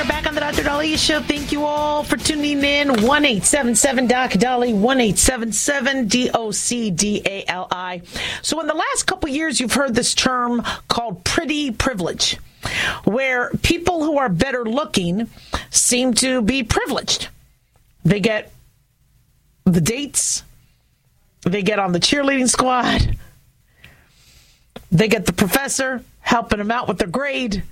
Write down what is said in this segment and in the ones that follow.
are back on the Dr. Daliah Show. Thank you all for tuning in. One eight seven seven Doc Dolly. One eight seven seven D O C D A L I. So, in the last couple years, you've heard this term called pretty privilege, where people who are better looking seem to be privileged. They get the dates. They get on the cheerleading squad. They get the professor helping them out with their grade.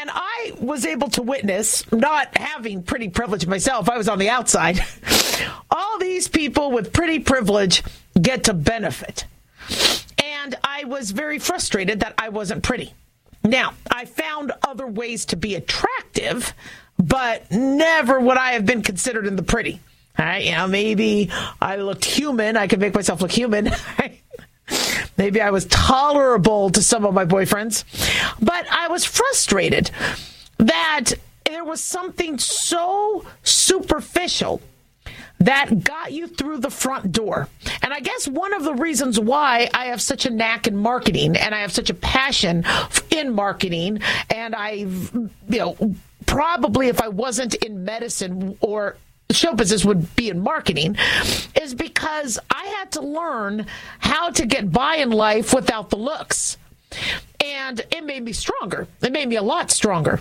And I was able to witness, not having pretty privilege myself, I was on the outside. All these people with pretty privilege get to benefit. And I was very frustrated that I wasn't pretty. Now, I found other ways to be attractive, but never would I have been considered in the pretty. Right, you know, maybe I looked human. I could make myself look human. Maybe I was tolerable to some of my boyfriends, but I was frustrated that there was something so superficial that got you through the front door. And I guess one of the reasons why I have such a knack in marketing and I have such a passion in marketing and I've, you know, probably if I wasn't in medicine or show business would be in marketing is because I had to learn how to get by in life without the looks. And it made me stronger. It made me a lot stronger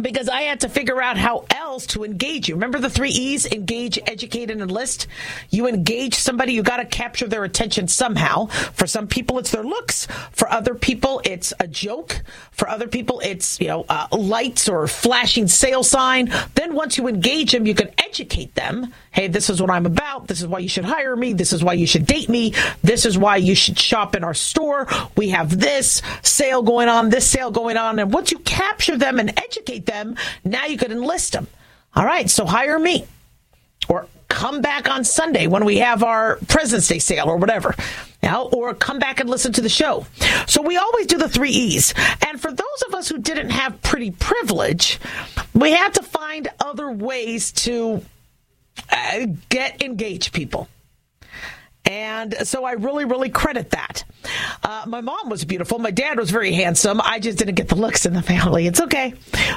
because I had to figure out how else to engage you. Remember the three E's engage, educate, and enlist? You engage somebody, you got to capture their attention somehow. For some people, it's their looks. For other people, it's a joke. For other people, it's, you know, uh, lights or flashing sale sign. Then once you engage them, you can educate them. Hey, this is what I'm about. This is why you should hire me. This is why you should date me. This is why you should shop in our store. We have this sale going on, this sale going on. And once you capture them and educate them, now you can enlist them. All right, so hire me. Or come back on Sunday when we have our President's Day sale or whatever. Now, or come back and listen to the show. So we always do the three E's. And for those of us who didn't have pretty privilege, we had to find other ways to uh, get engaged people. And so I really, really credit that. Uh, my mom was beautiful. My dad was very handsome. I just didn't get the looks in the family. It's okay.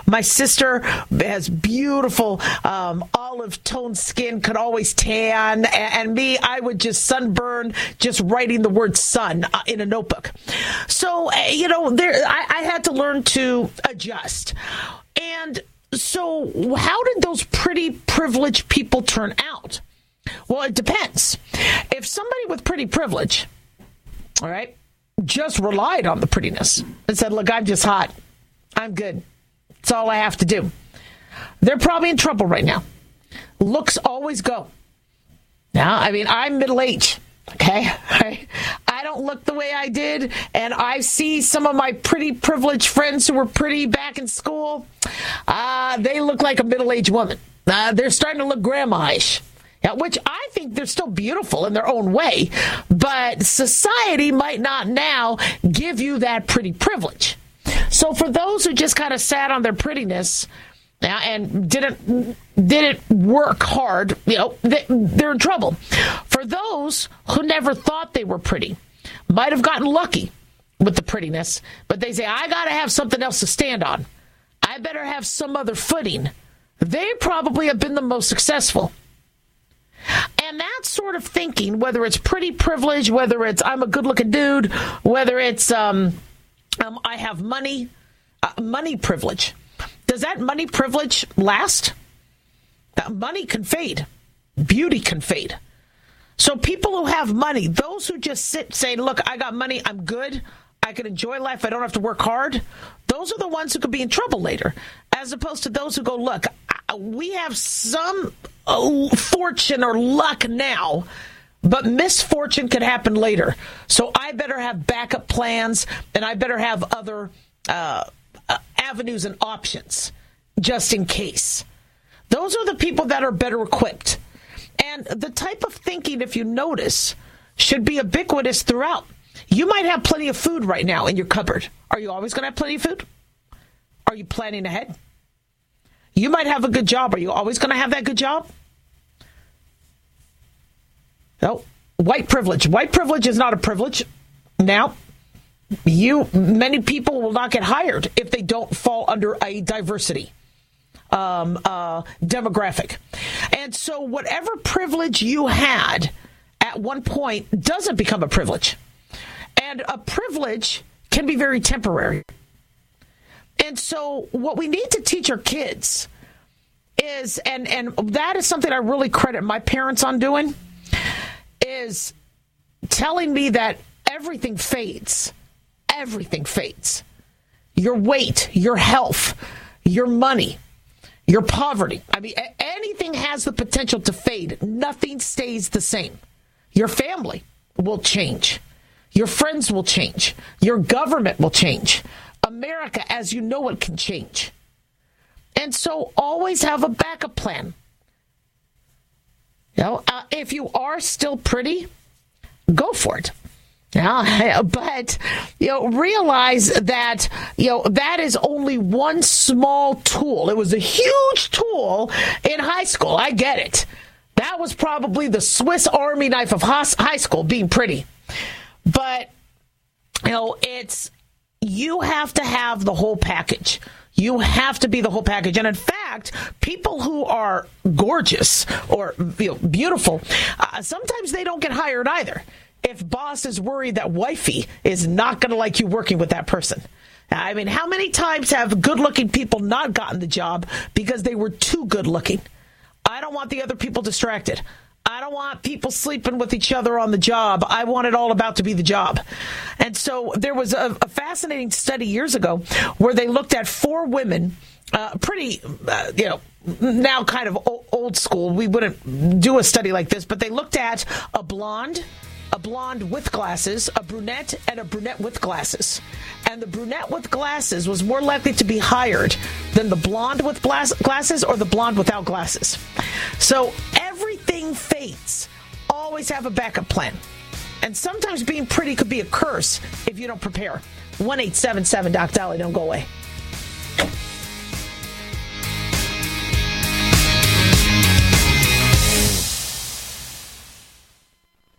My sister has beautiful um, olive toned skin, could always tan. And me, I would just sunburn just writing the word sun uh, in a notebook. So, uh, you know, there, I, I had to learn to adjust. And so, how did those pretty privileged people turn out? Well, it depends. If somebody with pretty privilege, all right, just relied on the prettiness and said, Look, I'm just hot. I'm good. It's all I have to do. They're probably in trouble right now. Looks always go. Now, I mean, I'm middle aged. Okay. I don't look the way I did. And I see some of my pretty privileged friends who were pretty back in school. Uh, they look like a middle aged woman. Uh, they're starting to look grandma ish. Yeah, which I think they're still beautiful in their own way, but society might not now give you that pretty privilege. So for those who just kind of sat on their prettiness and didn't didn't work hard, you know, they, they're in trouble. For those who never thought they were pretty, might have gotten lucky with the prettiness, but they say I got to have something else to stand on. I better have some other footing. They probably have been the most successful. And that sort of thinking, whether it's pretty privilege, whether it's I'm a good looking dude, whether it's um, um, I have money, uh, money privilege, does that money privilege last? That money can fade, beauty can fade. So people who have money, those who just sit saying, "Look, I got money, I'm good," I can enjoy life. I don't have to work hard. Those are the ones who could be in trouble later, as opposed to those who go, look, we have some uh, fortune or luck now, but misfortune could happen later. So I better have backup plans and I better have other uh, avenues and options just in case. Those are the people that are better equipped. And the type of thinking, if you notice, should be ubiquitous throughout. You might have plenty of food right now in your cupboard. Are you always going to have plenty of food? Are you planning ahead? You might have a good job. Are you always going to have that good job? No. White privilege. White privilege is not a privilege. Now, you many people will not get hired if they don't fall under a diversity um, uh, demographic. And so, whatever privilege you had at one point doesn't become a privilege. And a privilege can be very temporary. And so, what we need to teach our kids is, and, and that is something I really credit my parents on doing, is telling me that everything fades. Everything fades. Your weight, your health, your money, your poverty. I mean, anything has the potential to fade. Nothing stays the same. Your family will change. Your friends will change. Your government will change. America, as you know it, can change. And so always have a backup plan. You know, uh, if you are still pretty, go for it. Yeah, but you know, realize that you know that is only one small tool. It was a huge tool in high school. I get it. That was probably the Swiss Army knife of high school, being pretty. But you know, it's you have to have the whole package. You have to be the whole package. And in fact, people who are gorgeous or you know, beautiful, uh, sometimes they don't get hired either if boss is worried that wifey is not going to like you working with that person. I mean, how many times have good looking people not gotten the job because they were too good looking? I don't want the other people distracted. I don't want people sleeping with each other on the job. I want it all about to be the job. And so there was a, a fascinating study years ago where they looked at four women, uh, pretty, uh, you know, now kind of old school. We wouldn't do a study like this, but they looked at a blonde, blonde with glasses, a brunette, and a brunette with glasses. And the brunette with glasses was more likely to be hired than the blonde with glasses or the blonde without glasses. So everything fades. Always have a backup plan. And sometimes being pretty could be a curse if you don't prepare. 1877 Doc Dolly, don't go away.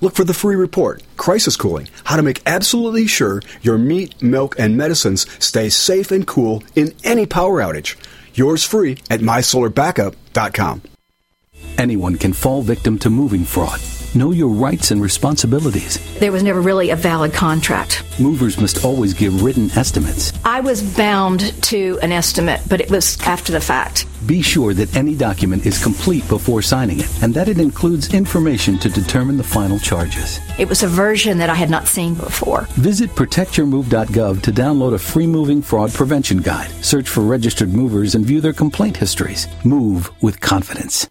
Look for the free report, Crisis Cooling, how to make absolutely sure your meat, milk, and medicines stay safe and cool in any power outage. Yours free at mysolarbackup.com. Anyone can fall victim to moving fraud. Know your rights and responsibilities. There was never really a valid contract. Movers must always give written estimates. I was bound to an estimate, but it was after the fact. Be sure that any document is complete before signing it and that it includes information to determine the final charges. It was a version that I had not seen before. Visit protectyourmove.gov to download a free moving fraud prevention guide. Search for registered movers and view their complaint histories. Move with confidence.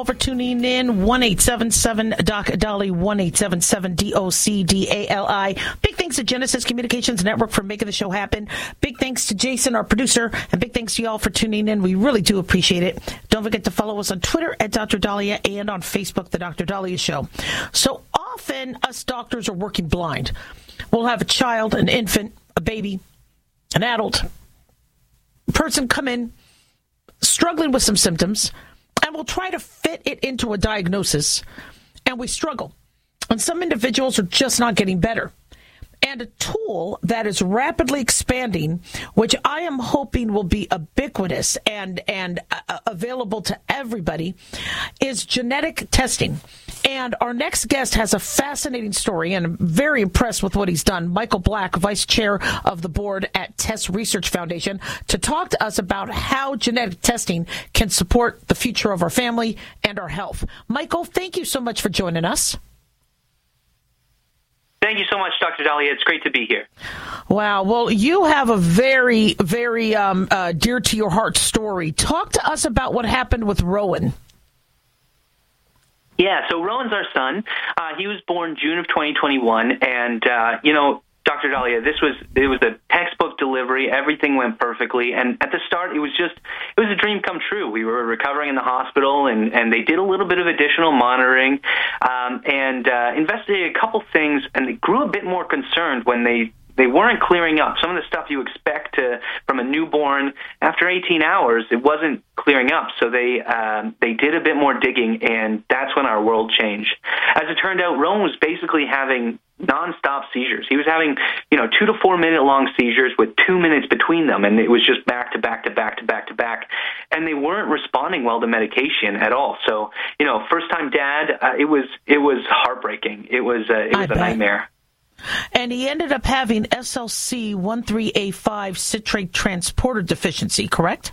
All for tuning in. One eight seven seven Doc Dolly, 1 877 D O C D A L I. Big thanks to Genesis Communications Network for making the show happen. Big thanks to Jason, our producer, and big thanks to y'all for tuning in. We really do appreciate it. Don't forget to follow us on Twitter at Dr. Daliah and on Facebook, The Dr. Daliah Show. So often, us doctors are working blind. We'll have a child, an infant, a baby, an adult person come in struggling with some symptoms we'll try to fit it into a diagnosis and we struggle. And some individuals are just not getting better. And a tool that is rapidly expanding, which I am hoping will be ubiquitous and and uh, available to everybody, is genetic testing. And our next guest has a fascinating story, and I'm very impressed with what he's done. Michael Black, vice chair of the board at TESS Research Foundation, to talk to us about how genetic testing can support the future of our family and our health. Michael, thank you so much for joining us. Thank you so much, Dr. Daliah. It's great to be here. Wow. Well, you have a very, very um, uh, dear to your heart story. Talk to us about what happened with Rowan. Yeah, so Rowan's our son. Uh, he was born June of 2021, and uh, you know, Dr. Daliah, this was it was a textbook delivery. Everything went perfectly, and at the start, it was just it was a dream come true. We were recovering in the hospital, and and they did a little bit of additional monitoring, um, and uh, investigated a couple things, and they grew a bit more concerned when they they weren't clearing up. Some of the stuff you expect to, from a newborn after 18 hours, it wasn't clearing up. So they um, they did a bit more digging, and that's when our world changed. As it turned out, Rowan was basically having nonstop seizures. He was having, you know, two to four minute long seizures with two minutes between them, and it was just back to back to back to back to back, and they weren't responding well to medication at all. So, you know, first time dad, uh, it was it was heartbreaking. It was uh, it was a nightmare. And he ended up having SLC 13A5 citrate transporter deficiency, correct?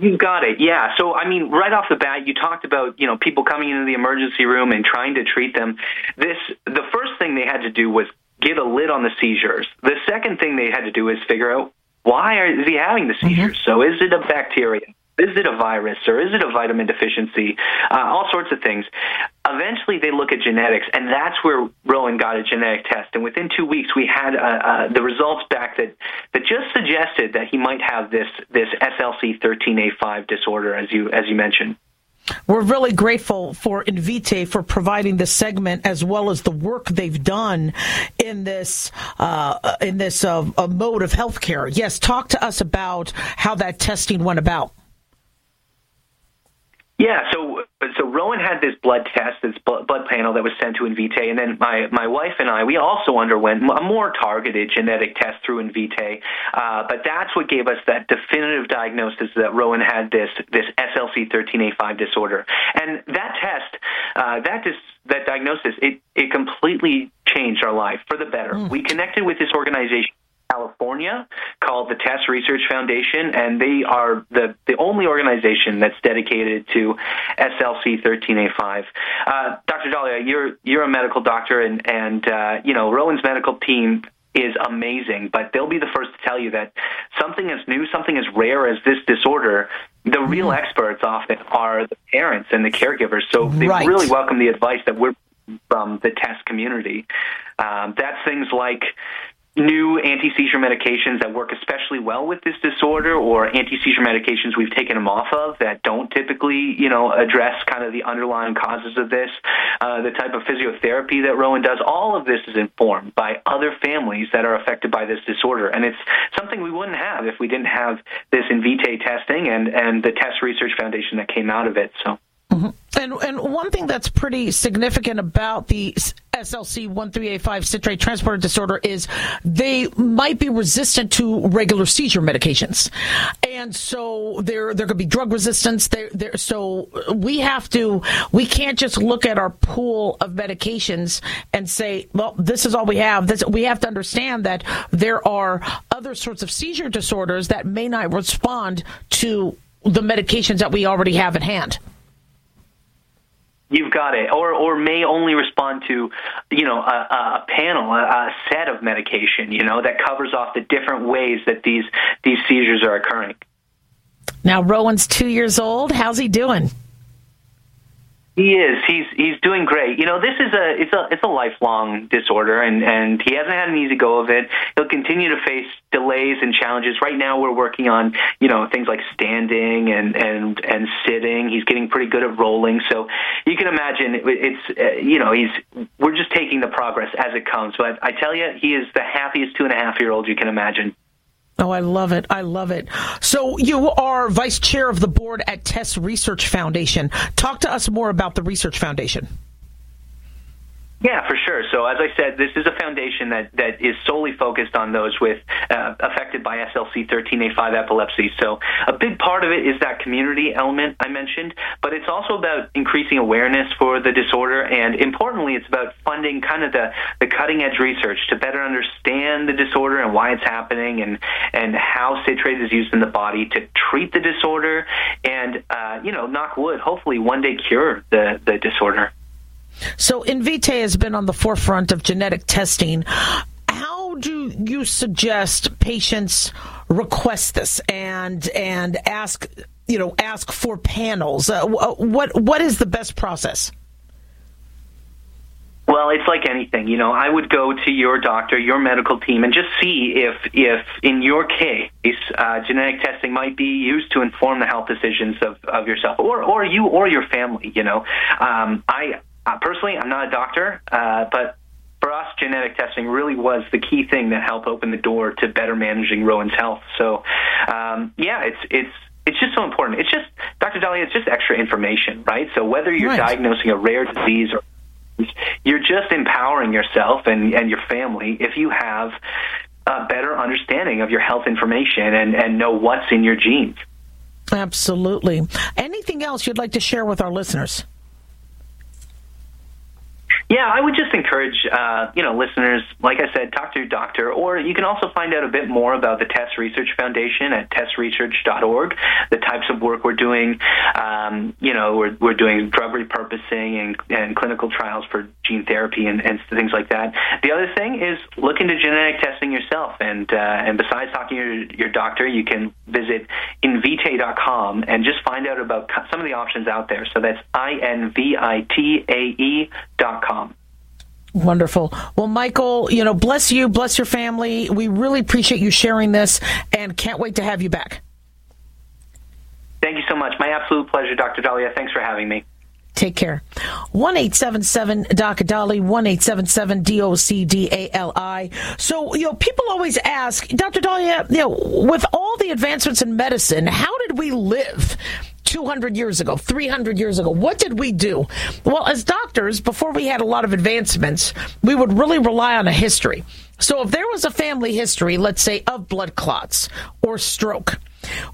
You got it. Yeah. So, I mean, right off the bat, you talked about, you know, people coming into the emergency room and trying to treat them. This, the first thing they had to do was get a lid on the seizures. The second thing they had to do is figure out why are, is he having the seizures? Mm-hmm. So, is it a bacteria? Is it a virus or is it a vitamin deficiency? Uh, all sorts of things. Eventually, they look at genetics, and that's where Rowan got a genetic test. And within two weeks, we had uh, uh, the results back that, that just suggested that he might have this this SLC 13A5 disorder, as you as you mentioned. We're really grateful for Invitae for providing this segment as well as the work they've done in this uh, in this uh, mode of healthcare. Yes, talk to us about how that testing went about. Yeah, so so Rowan had this blood test, this blood panel that was sent to Invitae, and then my my wife and I we also underwent a more targeted genetic test through Invitae, uh, but that's what gave us that definitive diagnosis that Rowan had this this SLC13A5 disorder, and that test, uh, that dis, that diagnosis, it it completely changed our life for the better. Mm. We connected with this organization California called the Tess Research Foundation, and they are the, the only organization that's dedicated to SLC 13A5. Uh, Dr. Daliah, you're you're a medical doctor, and and uh, you know Rowan's medical team is amazing, but they'll be the first to tell you that something as new, something as rare as this disorder, the real mm. experts often are the parents and the caregivers. So they right. really welcome the advice that we're from the TESS community. Um, that's things like new anti-seizure medications that work especially well with this disorder or anti-seizure medications we've taken them off of that don't typically, you know, address kind of the underlying causes of this, uh, the type of physiotherapy that Rowan does, all of this is informed by other families that are affected by this disorder. And it's something we wouldn't have if we didn't have this Invitae testing and, and the TESS Research Foundation that came out of it. So. Mm-hmm. And and one thing that's pretty significant about the SLC 13A5 citrate transporter disorder is they might be resistant to regular seizure medications. And so there there could be drug resistance there there so we have to we can't just look at our pool of medications and say, well, this is all we have. This we have to understand that there are other sorts of seizure disorders that may not respond to the medications that we already have at hand. You've got it, or or may only respond to, you know, a, a panel, a, a, set of medication, you know, that covers off the different ways that these these seizures are occurring. Now, Rowan's two years old. How's he doing? He is. He's he's doing great. You know, this is a it's a it's a lifelong disorder, and and he hasn't had an easy go of it. He'll continue to face delays and challenges. Right now, we're working on you know things like standing and and and sitting. He's getting pretty good at rolling. So you can imagine it's uh, you know he's we're just taking the progress as it comes. But I tell you, he is the happiest two and a half year old you can imagine. Oh, I love it. I love it. So you are vice chair of the board at Tess Research Foundation. Talk to us more about the Research Foundation. Yeah, for sure. So as I said, this is a foundation that, that is solely focused on those with uh, affected by SLC 13A5 epilepsy. So a big part of it is that community element I mentioned, but it's also about increasing awareness for the disorder, and importantly, it's about funding kind of the, the cutting edge research to better understand the disorder and why it's happening, and and how citrate is used in the body to treat the disorder, and uh, you know, knock wood, hopefully one day cure the the disorder. So Invitae has been on the forefront of genetic testing. How do you suggest patients request this and and ask you know ask for panels? Uh, what what is the best process? Well, it's like anything. You know, I would go to your doctor, your medical team, and just see if, if in your case, uh, genetic testing might be used to inform the health decisions of, of yourself or, or you or your family. You know, um, I uh, personally, I'm not a doctor, uh, but for us, genetic testing really was the key thing that helped open the door to better managing Rowan's health. So, um, yeah, it's it's it's just so important. It's just, Dr. Daliah, it's just extra information, right? So whether you're right. diagnosing a rare disease or you're just empowering yourself and, and your family if you have a better understanding of your health information and, and know what's in your genes. Absolutely. Anything else you'd like to share with our listeners? Yeah, I would just encourage uh, you know listeners, like I said, talk to your doctor, or you can also find out a bit more about the TESS Research Foundation at tessresearch.org. The types of work we're doing, um, you know, we're we're doing drug repurposing and, and clinical trials for gene therapy and, and things like that. The other thing is look into genetic testing yourself, and uh, and besides talking to your, your doctor, you can visit invitae.com and just find out about some of the options out there. So that's i n v i t a e dot com. Wonderful. Well, Michael, you know, bless you, bless your family. We really appreciate you sharing this and can't wait to have you back. Thank you so much. My absolute pleasure, Dr. Daliah. Thanks for having me. Take care. 1 877 Doc Dali, 1 877 D O C D A L I. So, you know, people always ask, Dr. Daliah, you know, with all the advancements in medicine, how did we live 200 years ago, 300 years ago? What did we do? Well, as doctors, before we had a lot of advancements, we would really rely on a history. So if there was a family history, let's say, of blood clots or stroke,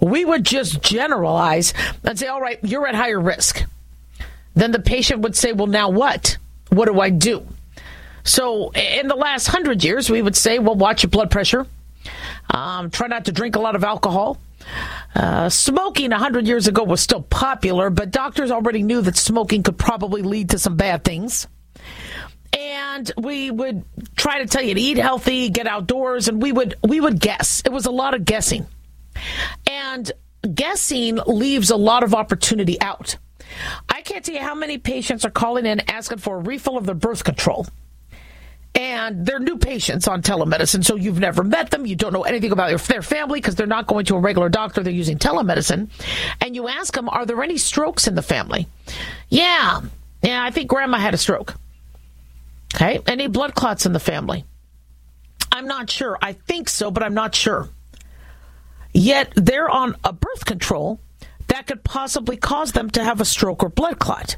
we would just generalize and say, all right, you're at higher risk then the patient would say, Well, now what? What do I do? So, in the last hundred years, we would say, Well, watch your blood pressure. Um, try not to drink a lot of alcohol. Uh, smoking 100 years ago was still popular, but doctors already knew that smoking could probably lead to some bad things. And we would try to tell you to eat healthy, get outdoors, and we would we would guess. It was a lot of guessing. And guessing leaves a lot of opportunity out. I can't tell you how many patients are calling in asking for a refill of their birth control. And they're new patients on telemedicine, so you've never met them. You don't know anything about their family because they're not going to a regular doctor. They're using telemedicine. And you ask them, Are there any strokes in the family? Yeah. Yeah, I think grandma had a stroke. Okay. Any blood clots in the family? I'm not sure. I think so, but I'm not sure. Yet they're on a birth control that could possibly cause them to have a stroke or blood clot.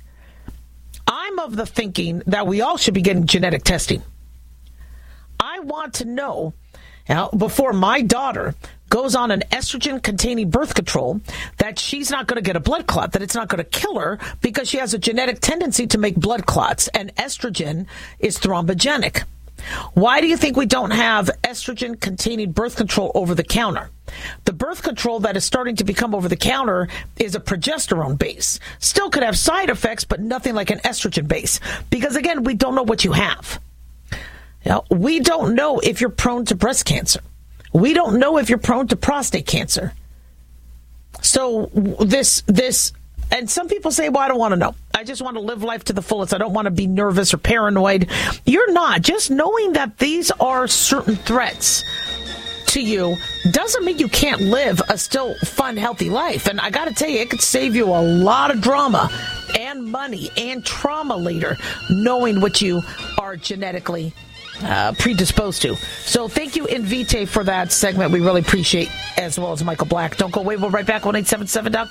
I'm of the thinking that we all should be getting genetic testing. I want to know now, before my daughter goes on an estrogen containing birth control that she's not going to get a blood clot, that it's not going to kill her because she has a genetic tendency to make blood clots, and estrogen is thrombogenic. Why do you think we don't have estrogen containing birth control over the counter? The birth control that is starting to become over the counter is a progesterone base. Still could have side effects, but nothing like an estrogen base. Because again, we don't know what you have. Now, we don't know if you're prone to breast cancer. We don't know if you're prone to prostate cancer. So this this and some people say, well, I don't want to know. I just want to live life to the fullest. I don't want to be nervous or paranoid. You're not. Just knowing that these are certain threats to you doesn't mean you can't live a still fun, healthy life. And I got to tell you, it could save you a lot of drama and money and trauma later, knowing what you are genetically uh, predisposed to. So thank you, Invitae, for that segment. We really appreciate, as well as Michael Black. Don't go away. We'll right back on 877 Doc.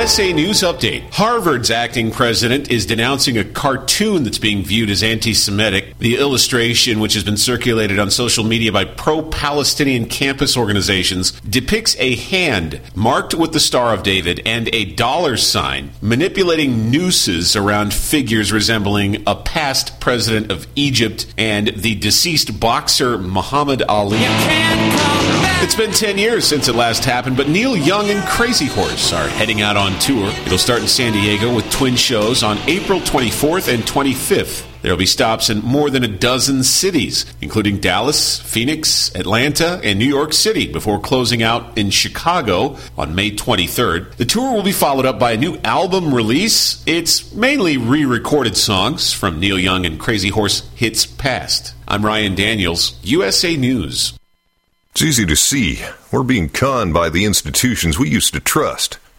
USA News Update. Harvard's acting president is denouncing a cartoon that's being viewed as anti Semitic. The illustration, which has been circulated on social media by pro Palestinian campus organizations, depicts a hand marked with the Star of David and a dollar sign manipulating nooses around figures resembling a past president of Egypt and the deceased boxer Muhammad Ali. It's been 10 years since it last happened, but Neil Young and Crazy Horse are heading out on tour. It'll start in San Diego with twin shows on April 24th and 25th. There will be stops in more than a dozen cities, including Dallas, Phoenix, Atlanta, and New York City, before closing out in Chicago on May 23rd. The tour will be followed up by a new album release. It's mainly re recorded songs from Neil Young and Crazy Horse hits past. I'm Ryan Daniels, USA News. It's easy to see. We're being conned by the institutions we used to trust.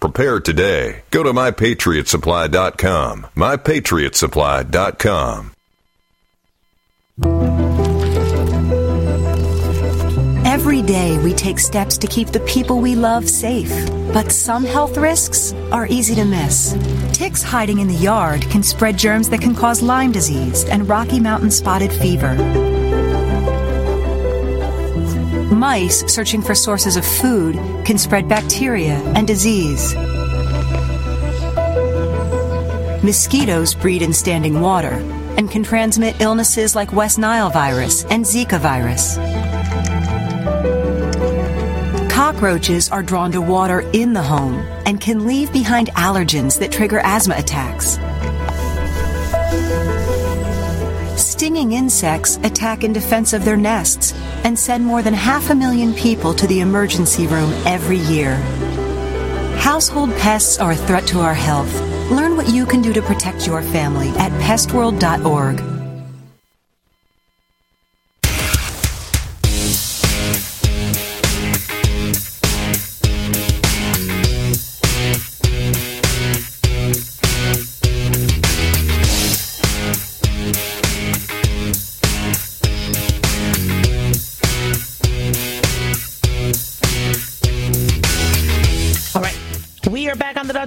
Prepare today. Go to mypatriotsupply.com. Mypatriotsupply.com. Every day we take steps to keep the people we love safe. But some health risks are easy to miss. Ticks hiding in the yard can spread germs that can cause Lyme disease and Rocky Mountain spotted fever. Mice searching for sources of food can spread bacteria and disease. Mosquitoes breed in standing water and can transmit illnesses like West Nile virus and Zika virus. Cockroaches are drawn to water in the home and can leave behind allergens that trigger asthma attacks. Stinging insects attack in defense of their nests and send more than half a million people to the emergency room every year. Household pests are a threat to our health. Learn what you can do to protect your family at pestworld.org.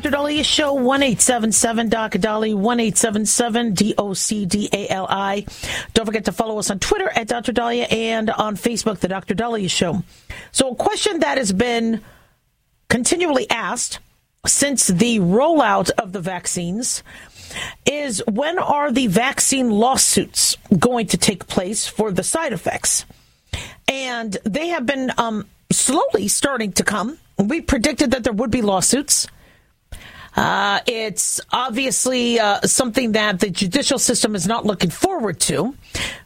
Dr. Dali Show, 1877 Doc Dali, 1877 D O C D A L I. Don't forget to follow us on Twitter at Dr. Daliah and on Facebook, The Dr. Daliah Show. So, a question that has been continually asked since the rollout of the vaccines is when are the vaccine lawsuits going to take place for the side effects? And they have been um, slowly starting to come. We predicted that there would be lawsuits. Uh, it's obviously uh, something that the judicial system is not looking forward to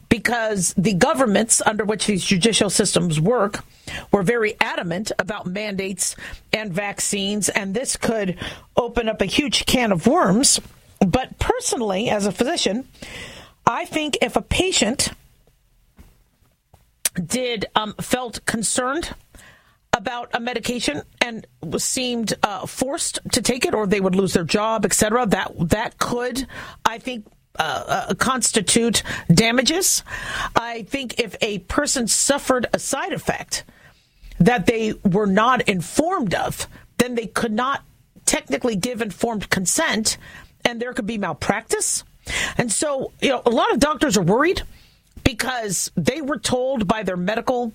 because the governments under which these judicial systems work were very adamant about mandates and vaccines, and this could open up a huge can of worms. But personally, as a physician, I think if a patient did um, felt concerned about a medication and seemed uh, forced to take it, or they would lose their job, etc. That that could, I think, uh, uh, constitute damages. I think if a person suffered a side effect that they were not informed of, then they could not technically give informed consent, and there could be malpractice. And so, you know, a lot of doctors are worried because they were told by their medical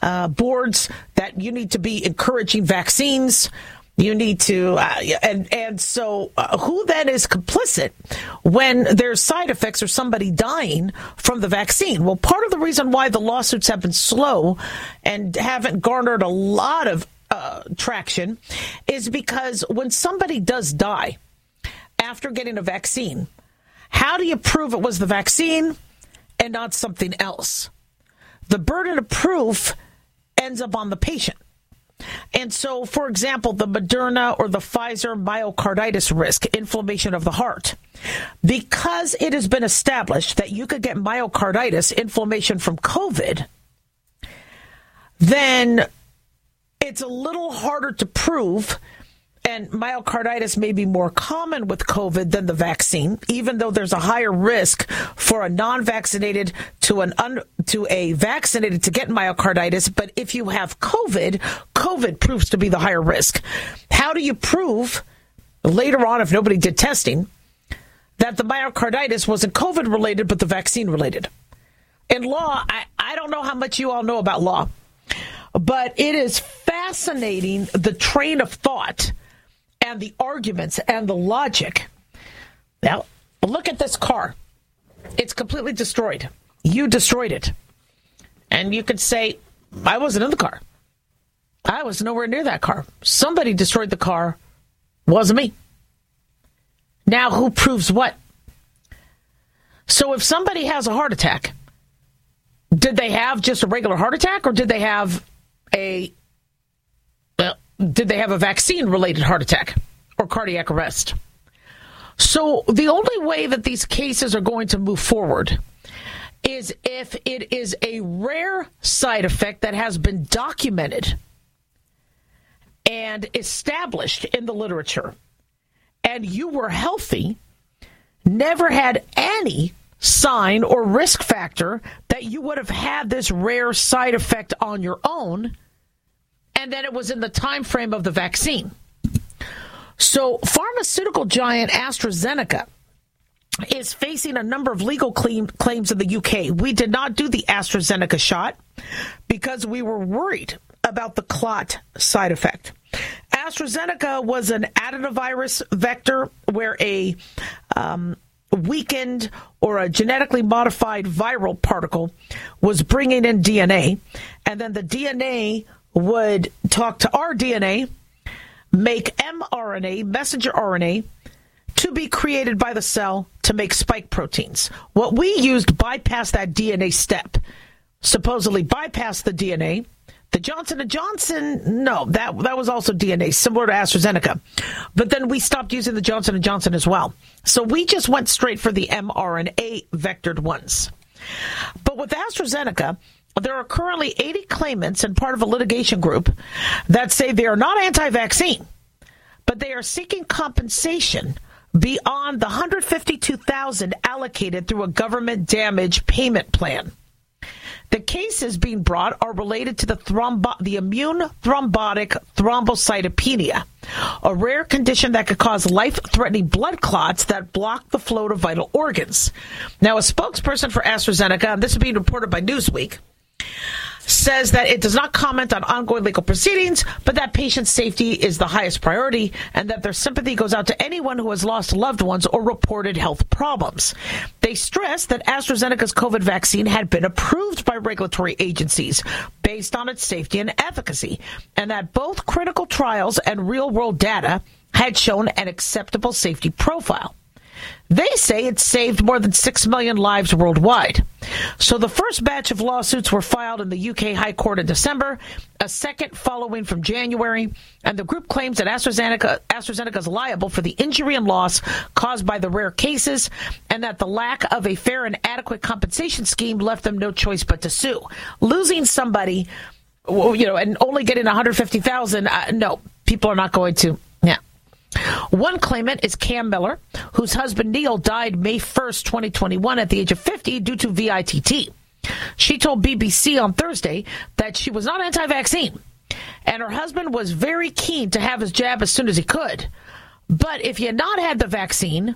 uh, boards that you need to be encouraging vaccines. You need to, uh, and and so uh, who then is complicit when there's side effects or somebody dying from the vaccine? Well, part of the reason why the lawsuits have been slow and haven't garnered a lot of uh, traction is because when somebody does die after getting a vaccine, how do you prove it was the vaccine? And not something else. The burden of proof ends up on the patient. And so, for example, the Moderna or the Pfizer myocarditis risk, inflammation of the heart, because it has been established that you could get myocarditis, inflammation from COVID, then it's a little harder to prove and myocarditis may be more common with COVID than the vaccine, even though there's a higher risk for a non-vaccinated to an un, to a vaccinated to get myocarditis. But if you have COVID, COVID proves to be the higher risk. How do you prove later on, if nobody did testing, that the myocarditis wasn't COVID related, but the vaccine related? In law, I, I don't know how much you all know about law, but it is fascinating the train of thought and the arguments and the logic. Now, look at this car. It's completely destroyed. You destroyed it. And you could say, I wasn't in the car. I was nowhere near that car. Somebody destroyed the car. Wasn't me. Now, who proves what? So, if somebody has a heart attack, did they have just a regular heart attack or did they have a did they have a vaccine related heart attack or cardiac arrest? So the only way that these cases are going to move forward is if it is a rare side effect that has been documented and established in the literature, and you were healthy, never had any sign or risk factor that you would have had this rare side effect on your own and then it was in the time frame of the vaccine. So, pharmaceutical giant AstraZeneca is facing a number of legal claim, claims in the UK. We did not do the AstraZeneca shot because we were worried about the clot side effect. AstraZeneca was an adenovirus vector where a um, weakened or a genetically modified viral particle was bringing in DNA, and then the DNA would talk to our DNA, make mRNA, messenger RNA, to be created by the cell to make spike proteins. What we used bypassed that DNA step, supposedly bypassed the DNA. The Johnson and Johnson, no, that that was also DNA, similar to AstraZeneca. But then we stopped using the Johnson and Johnson as well. So we just went straight for the mRNA vectored ones. But with AstraZeneca, there are currently 80 claimants and part of a litigation group that say they are not anti vaccine, but they are seeking compensation beyond the 152,000 allocated through a government damage payment plan. The cases being brought are related to the thrombo- the immune thrombotic thrombocytopenia, a rare condition that could cause life-threatening blood clots that block the flow to vital organs. Now, a spokesperson for AstraZeneca, and this is being reported by Newsweek, says that it does not comment on ongoing legal proceedings, but that patient safety is the highest priority and that their sympathy goes out to anyone who has lost loved ones or reported health problems. They stress that AstraZeneca's COVID vaccine had been approved by regulatory agencies based on its safety and efficacy, and that both critical trials and real world data had shown an acceptable safety profile. They say it saved more than 6 million lives worldwide. So the first batch of lawsuits were filed in the UK High Court in December, a second following from January, and the group claims that AstraZeneca, AstraZeneca is liable for the injury and loss caused by the rare cases and that the lack of a fair and adequate compensation scheme left them no choice but to sue. Losing somebody, you know, and only getting 150,000, uh, no, people are not going to. One claimant is Cam Miller, whose husband Neil died May 1st, 2021, at the age of 50 due to VITT. She told BBC on Thursday that she was not anti vaccine, and her husband was very keen to have his jab as soon as he could. But if he had not had the vaccine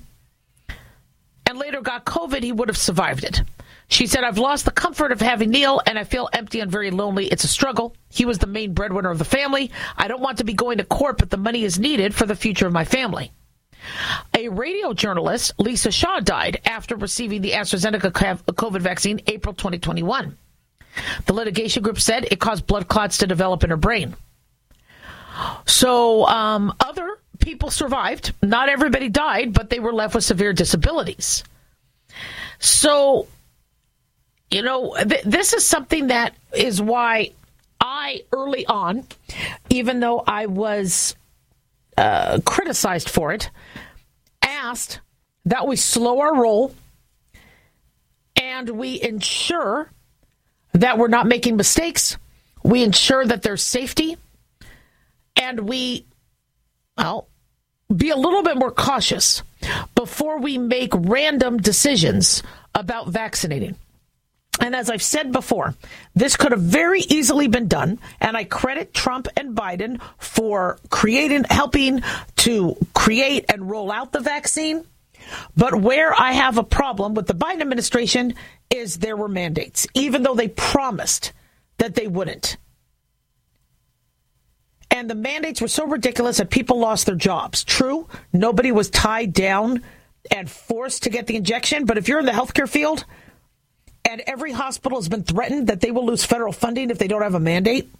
and later got COVID, he would have survived it. She said, I've lost the comfort of having Neil and I feel empty and very lonely. It's a struggle. He was the main breadwinner of the family. I don't want to be going to court, but the money is needed for the future of my family. A radio journalist, Lisa Shaw, died after receiving the AstraZeneca COVID vaccine April 2021. The litigation group said it caused blood clots to develop in her brain. So, um, other people survived. Not everybody died, but they were left with severe disabilities. So, you know, th- this is something that is why I, early on, even though I was uh, criticized for it, asked that we slow our roll and we ensure that we're not making mistakes. We ensure that there's safety and we, well, be a little bit more cautious before we make random decisions about vaccinating. And as I've said before, this could have very easily been done. And I credit Trump and Biden for creating, helping to create and roll out the vaccine. But where I have a problem with the Biden administration is there were mandates, even though they promised that they wouldn't. And the mandates were so ridiculous that people lost their jobs. True, nobody was tied down and forced to get the injection. But if you're in the healthcare field, and every hospital has been threatened that they will lose federal funding if they don't have a mandate,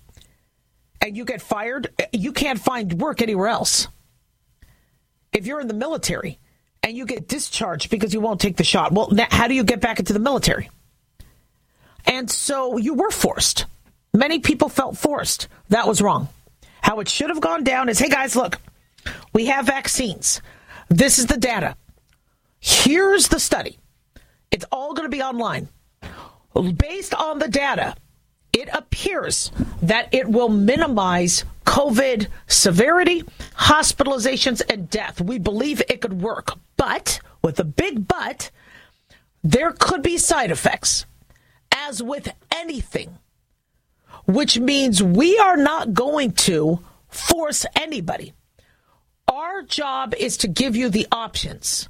and you get fired, you can't find work anywhere else. If you're in the military and you get discharged because you won't take the shot, well, how do you get back into the military? And so you were forced. Many people felt forced. That was wrong. How it should have gone down is hey, guys, look, we have vaccines. This is the data. Here's the study. It's all going to be online. Based on the data, it appears that it will minimize COVID severity, hospitalizations, and death. We believe it could work. But, with a big but, there could be side effects, as with anything, which means we are not going to force anybody. Our job is to give you the options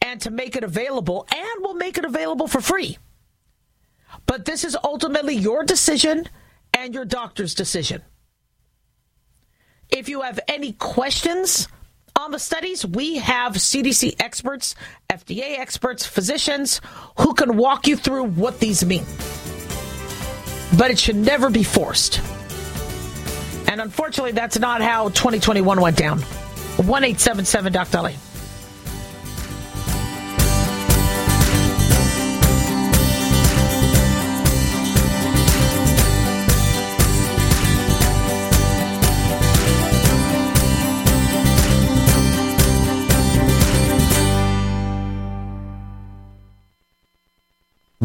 and to make it available, and we'll make it available for free. But this is ultimately your decision and your doctor's decision. If you have any questions on the studies, we have CDC experts, FDA experts, physicians who can walk you through what these mean. But it should never be forced. And unfortunately, that's not how 2021 went down. 1 877 Dr.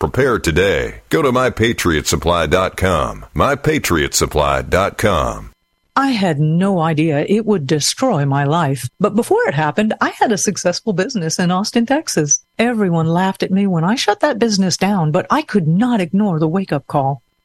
Prepare today. Go to mypatriotsupply.com. Mypatriotsupply.com. I had no idea it would destroy my life. But before it happened, I had a successful business in Austin, Texas. Everyone laughed at me when I shut that business down, but I could not ignore the wake up call.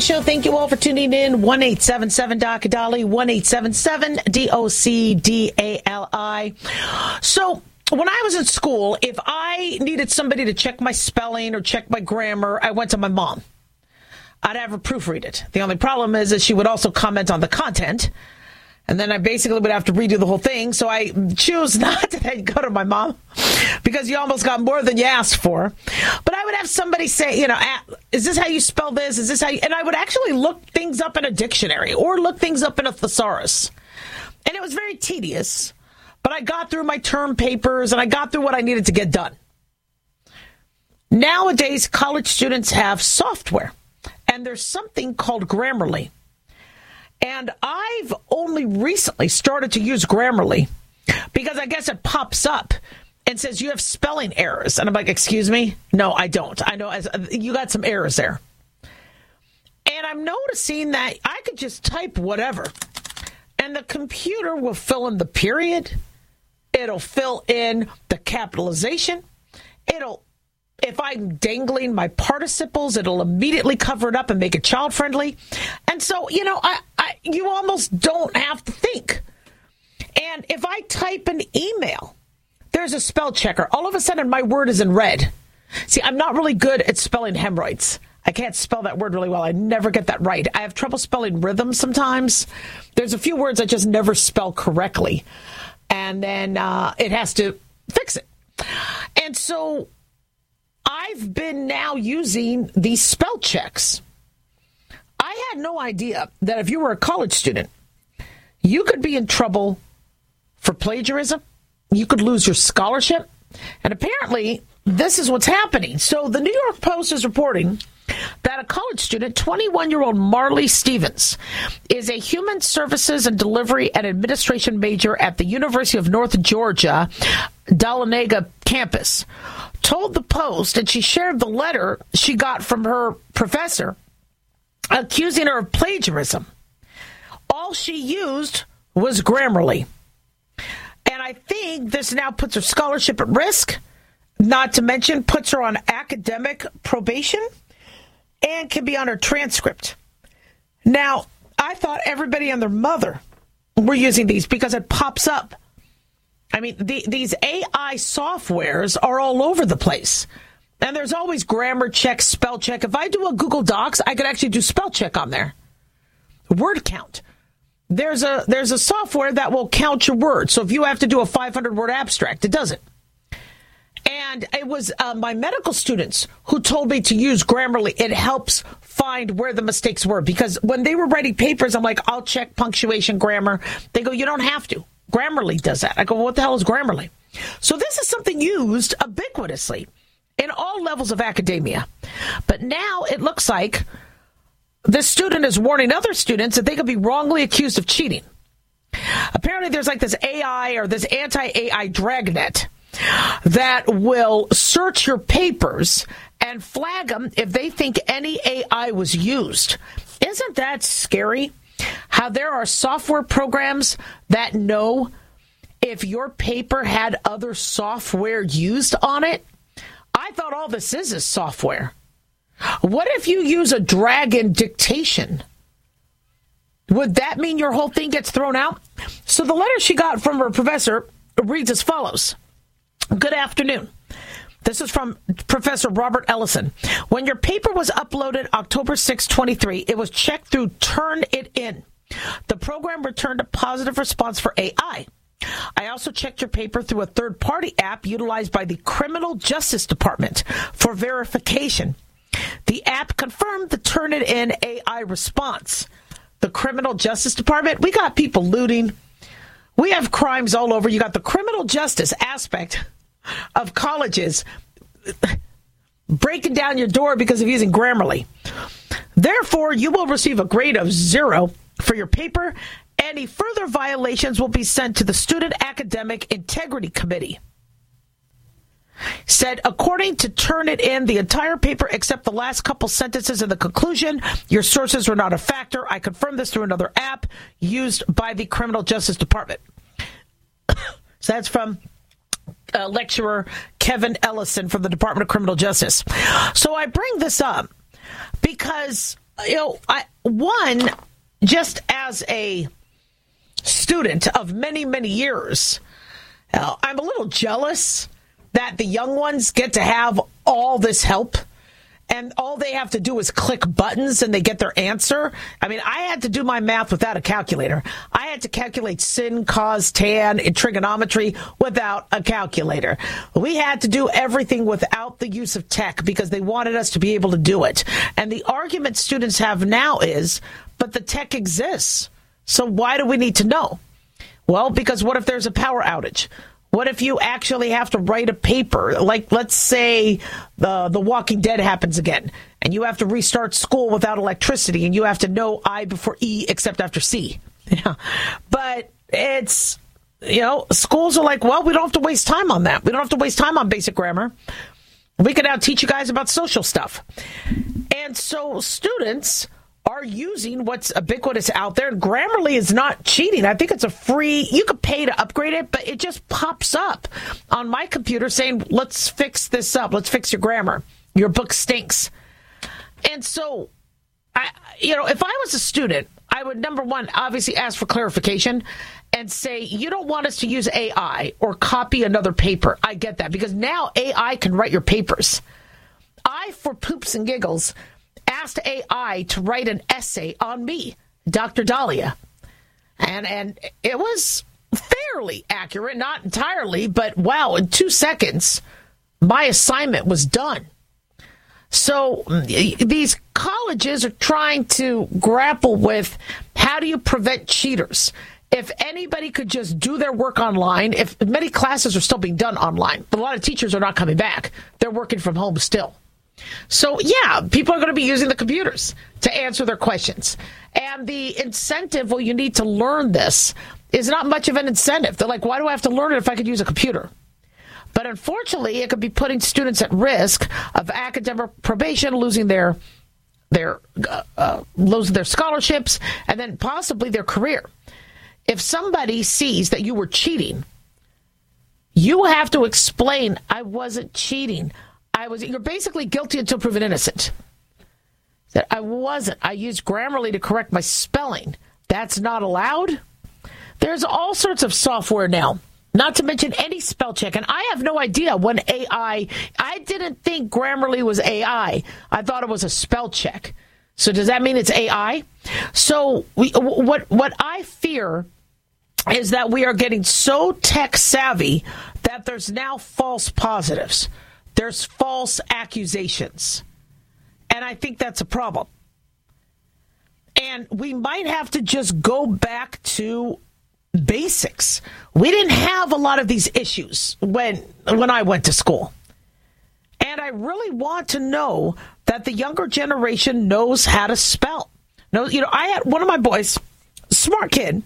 Show. Thank you all for tuning in. 1 877 Doc Dolly, 1 877 D O C D A L I. So, when I was in school, if I needed somebody to check my spelling or check my grammar, I went to my mom. I'd have her proofread it. The only problem is that she would also comment on the content. And then I basically would have to redo the whole thing. So I choose not to go to my mom because you almost got more than you asked for. But I would have somebody say, you know, ah, is this how you spell this? Is this how you, and I would actually look things up in a dictionary or look things up in a thesaurus. And it was very tedious, but I got through my term papers and I got through what I needed to get done. Nowadays, college students have software, and there's something called Grammarly. And I've only recently started to use Grammarly because I guess it pops up and says you have spelling errors. And I'm like, excuse me? No, I don't. I know as, you got some errors there. And I'm noticing that I could just type whatever and the computer will fill in the period. It'll fill in the capitalization. It'll if I'm dangling my participles, it'll immediately cover it up and make it child friendly. And so, you know, I, you almost don't have to think. And if I type an email, there's a spell checker. All of a sudden, my word is in red. See, I'm not really good at spelling hemorrhoids. I can't spell that word really well. I never get that right. I have trouble spelling rhythm sometimes. There's a few words I just never spell correctly. And then uh, it has to fix it. And so I've been now using these spell checks. I had no idea that if you were a college student, you could be in trouble for plagiarism. You could lose your scholarship. And apparently, this is what's happening. So the New York Post is reporting that a college student, 21 year old Marley Stevens, is a human services and delivery and administration major at the University of North Georgia, Dahlonega campus, told the Post, and she shared the letter she got from her professor accusing her of plagiarism. All she used was Grammarly. And I think this now puts her scholarship at risk, not to mention puts her on academic probation and can be on her transcript. Now, I thought everybody and their mother were using these because it pops up. I mean, the, these AI softwares are all over the place. And there's always grammar check, spell check. If I do a Google Docs, I could actually do spell check on there. Word count. There's a there's a software that will count your words. So if you have to do a 500 word abstract, it does it. And it was uh, my medical students who told me to use Grammarly. It helps find where the mistakes were because when they were writing papers, I'm like, I'll check punctuation, grammar. They go, you don't have to. Grammarly does that. I go, what the hell is Grammarly? So this is something used ubiquitously all levels of academia. But now it looks like this student is warning other students that they could be wrongly accused of cheating. Apparently, there's like this AI or this anti AI dragnet that will search your papers and flag them if they think any AI was used. Isn't that scary? How there are software programs that know if your paper had other software used on it? I thought all this is is software. What if you use a dragon dictation? Would that mean your whole thing gets thrown out? So the letter she got from her professor reads as follows Good afternoon. This is from Professor Robert Ellison. When your paper was uploaded October 6, 23, it was checked through Turnitin. The program returned a positive response for AI. I also checked your paper through a third party app utilized by the Criminal Justice Department for verification. The app confirmed the Turnitin AI response. The Criminal Justice Department, we got people looting. We have crimes all over. You got the criminal justice aspect of colleges breaking down your door because of using Grammarly. Therefore, you will receive a grade of zero for your paper. Any further violations will be sent to the Student Academic Integrity Committee. Said, according to Turnitin, the entire paper except the last couple sentences in the conclusion, your sources were not a factor. I confirmed this through another app used by the Criminal Justice Department. so that's from uh, lecturer Kevin Ellison from the Department of Criminal Justice. So I bring this up because you know, I one just as a student of many many years, uh, I'm a little jealous that the young ones get to have all this help and all they have to do is click buttons and they get their answer. I mean, I had to do my math without a calculator. I had to calculate sin, cos, tan in trigonometry without a calculator. We had to do everything without the use of tech because they wanted us to be able to do it. And the argument students have now is, but the tech exists. So why do we need to know? Well, because what if there's a power outage? What if you actually have to write a paper? Like, let's say the The Walking Dead happens again, and you have to restart school without electricity, and you have to know I before E except after C. Yeah, but it's you know schools are like, well, we don't have to waste time on that. We don't have to waste time on basic grammar. We can now teach you guys about social stuff, and so students are using what's ubiquitous out there. Grammarly is not cheating. I think it's a free, you could pay to upgrade it, but it just pops up on my computer saying, let's fix this up. Let's fix your grammar. Your book stinks. And so, I, you know, if I was a student, I would number one, obviously ask for clarification and say, you don't want us to use AI or copy another paper. I get that because now AI can write your papers. I, for poops and giggles, asked AI to write an essay on me, Dr. Daliah. And and it was fairly accurate, not entirely, but wow, in 2 seconds my assignment was done. So mm, these colleges are trying to grapple with how do you prevent cheaters? If anybody could just do their work online, if many classes are still being done online, but a lot of teachers are not coming back. They're working from home still. So, yeah, people are going to be using the computers to answer their questions. And the incentive, well, you need to learn this, is not much of an incentive. They're like, why do I have to learn it if I could use a computer? But unfortunately, it could be putting students at risk of academic probation, losing their their uh, uh, losing their scholarships, and then possibly their career. If somebody sees that you were cheating, you have to explain, I wasn't cheating. I was you're basically guilty until proven innocent. That I wasn't. I used Grammarly to correct my spelling. That's not allowed. There's all sorts of software now. Not to mention any spell check. And I have no idea when AI, I didn't think Grammarly was AI. I thought it was a spell check. So does that mean it's AI? So we, what, what I fear is that we are getting so tech savvy that there's now false positives. There's false accusations. And I think that's a problem. And we might have to just go back to basics. We didn't have a lot of these issues when when I went to school. And I really want to know that the younger generation knows how to spell. No, you know, I had one of my boys, smart kid,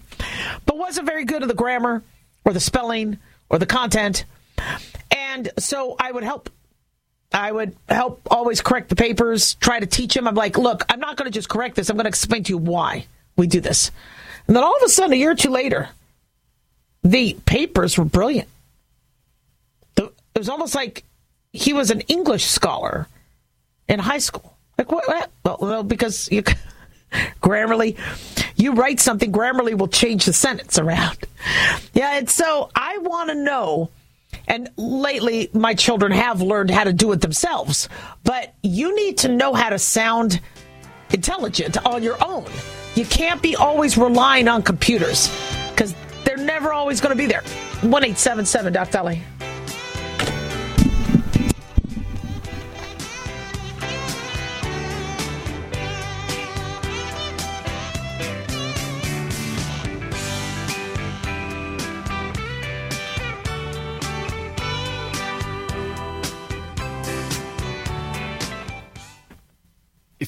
but wasn't very good at the grammar or the spelling or the content. And so I would help I would help always correct the papers, try to teach him. I'm like, look, I'm not going to just correct this. I'm going to explain to you why we do this. And then all of a sudden, a year or two later, the papers were brilliant. it was almost like he was an English scholar in high school. Like what? what? Well, because you Grammarly, you write something, Grammarly will change the sentence around. Yeah, and so I want to know and lately, my children have learned how to do it themselves. But you need to know how to sound intelligent on your own. You can't be always relying on computers because they're never always going to be there. 1 877 Doc Dolly.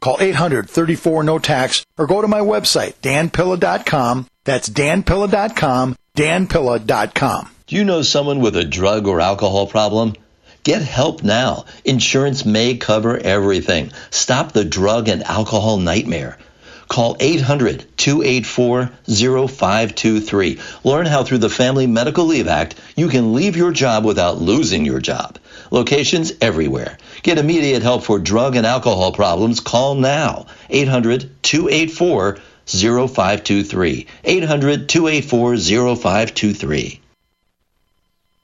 Call 800-34 no tax or go to my website danpilla.com. That's danpilla.com, danpilla.com. Do you know someone with a drug or alcohol problem? Get help now. Insurance may cover everything. Stop the drug and alcohol nightmare. Call 800 284 0523. Learn how through the Family Medical Leave Act you can leave your job without losing your job. Locations everywhere. Get immediate help for drug and alcohol problems. Call now. 800 284 0523. 800 284 0523.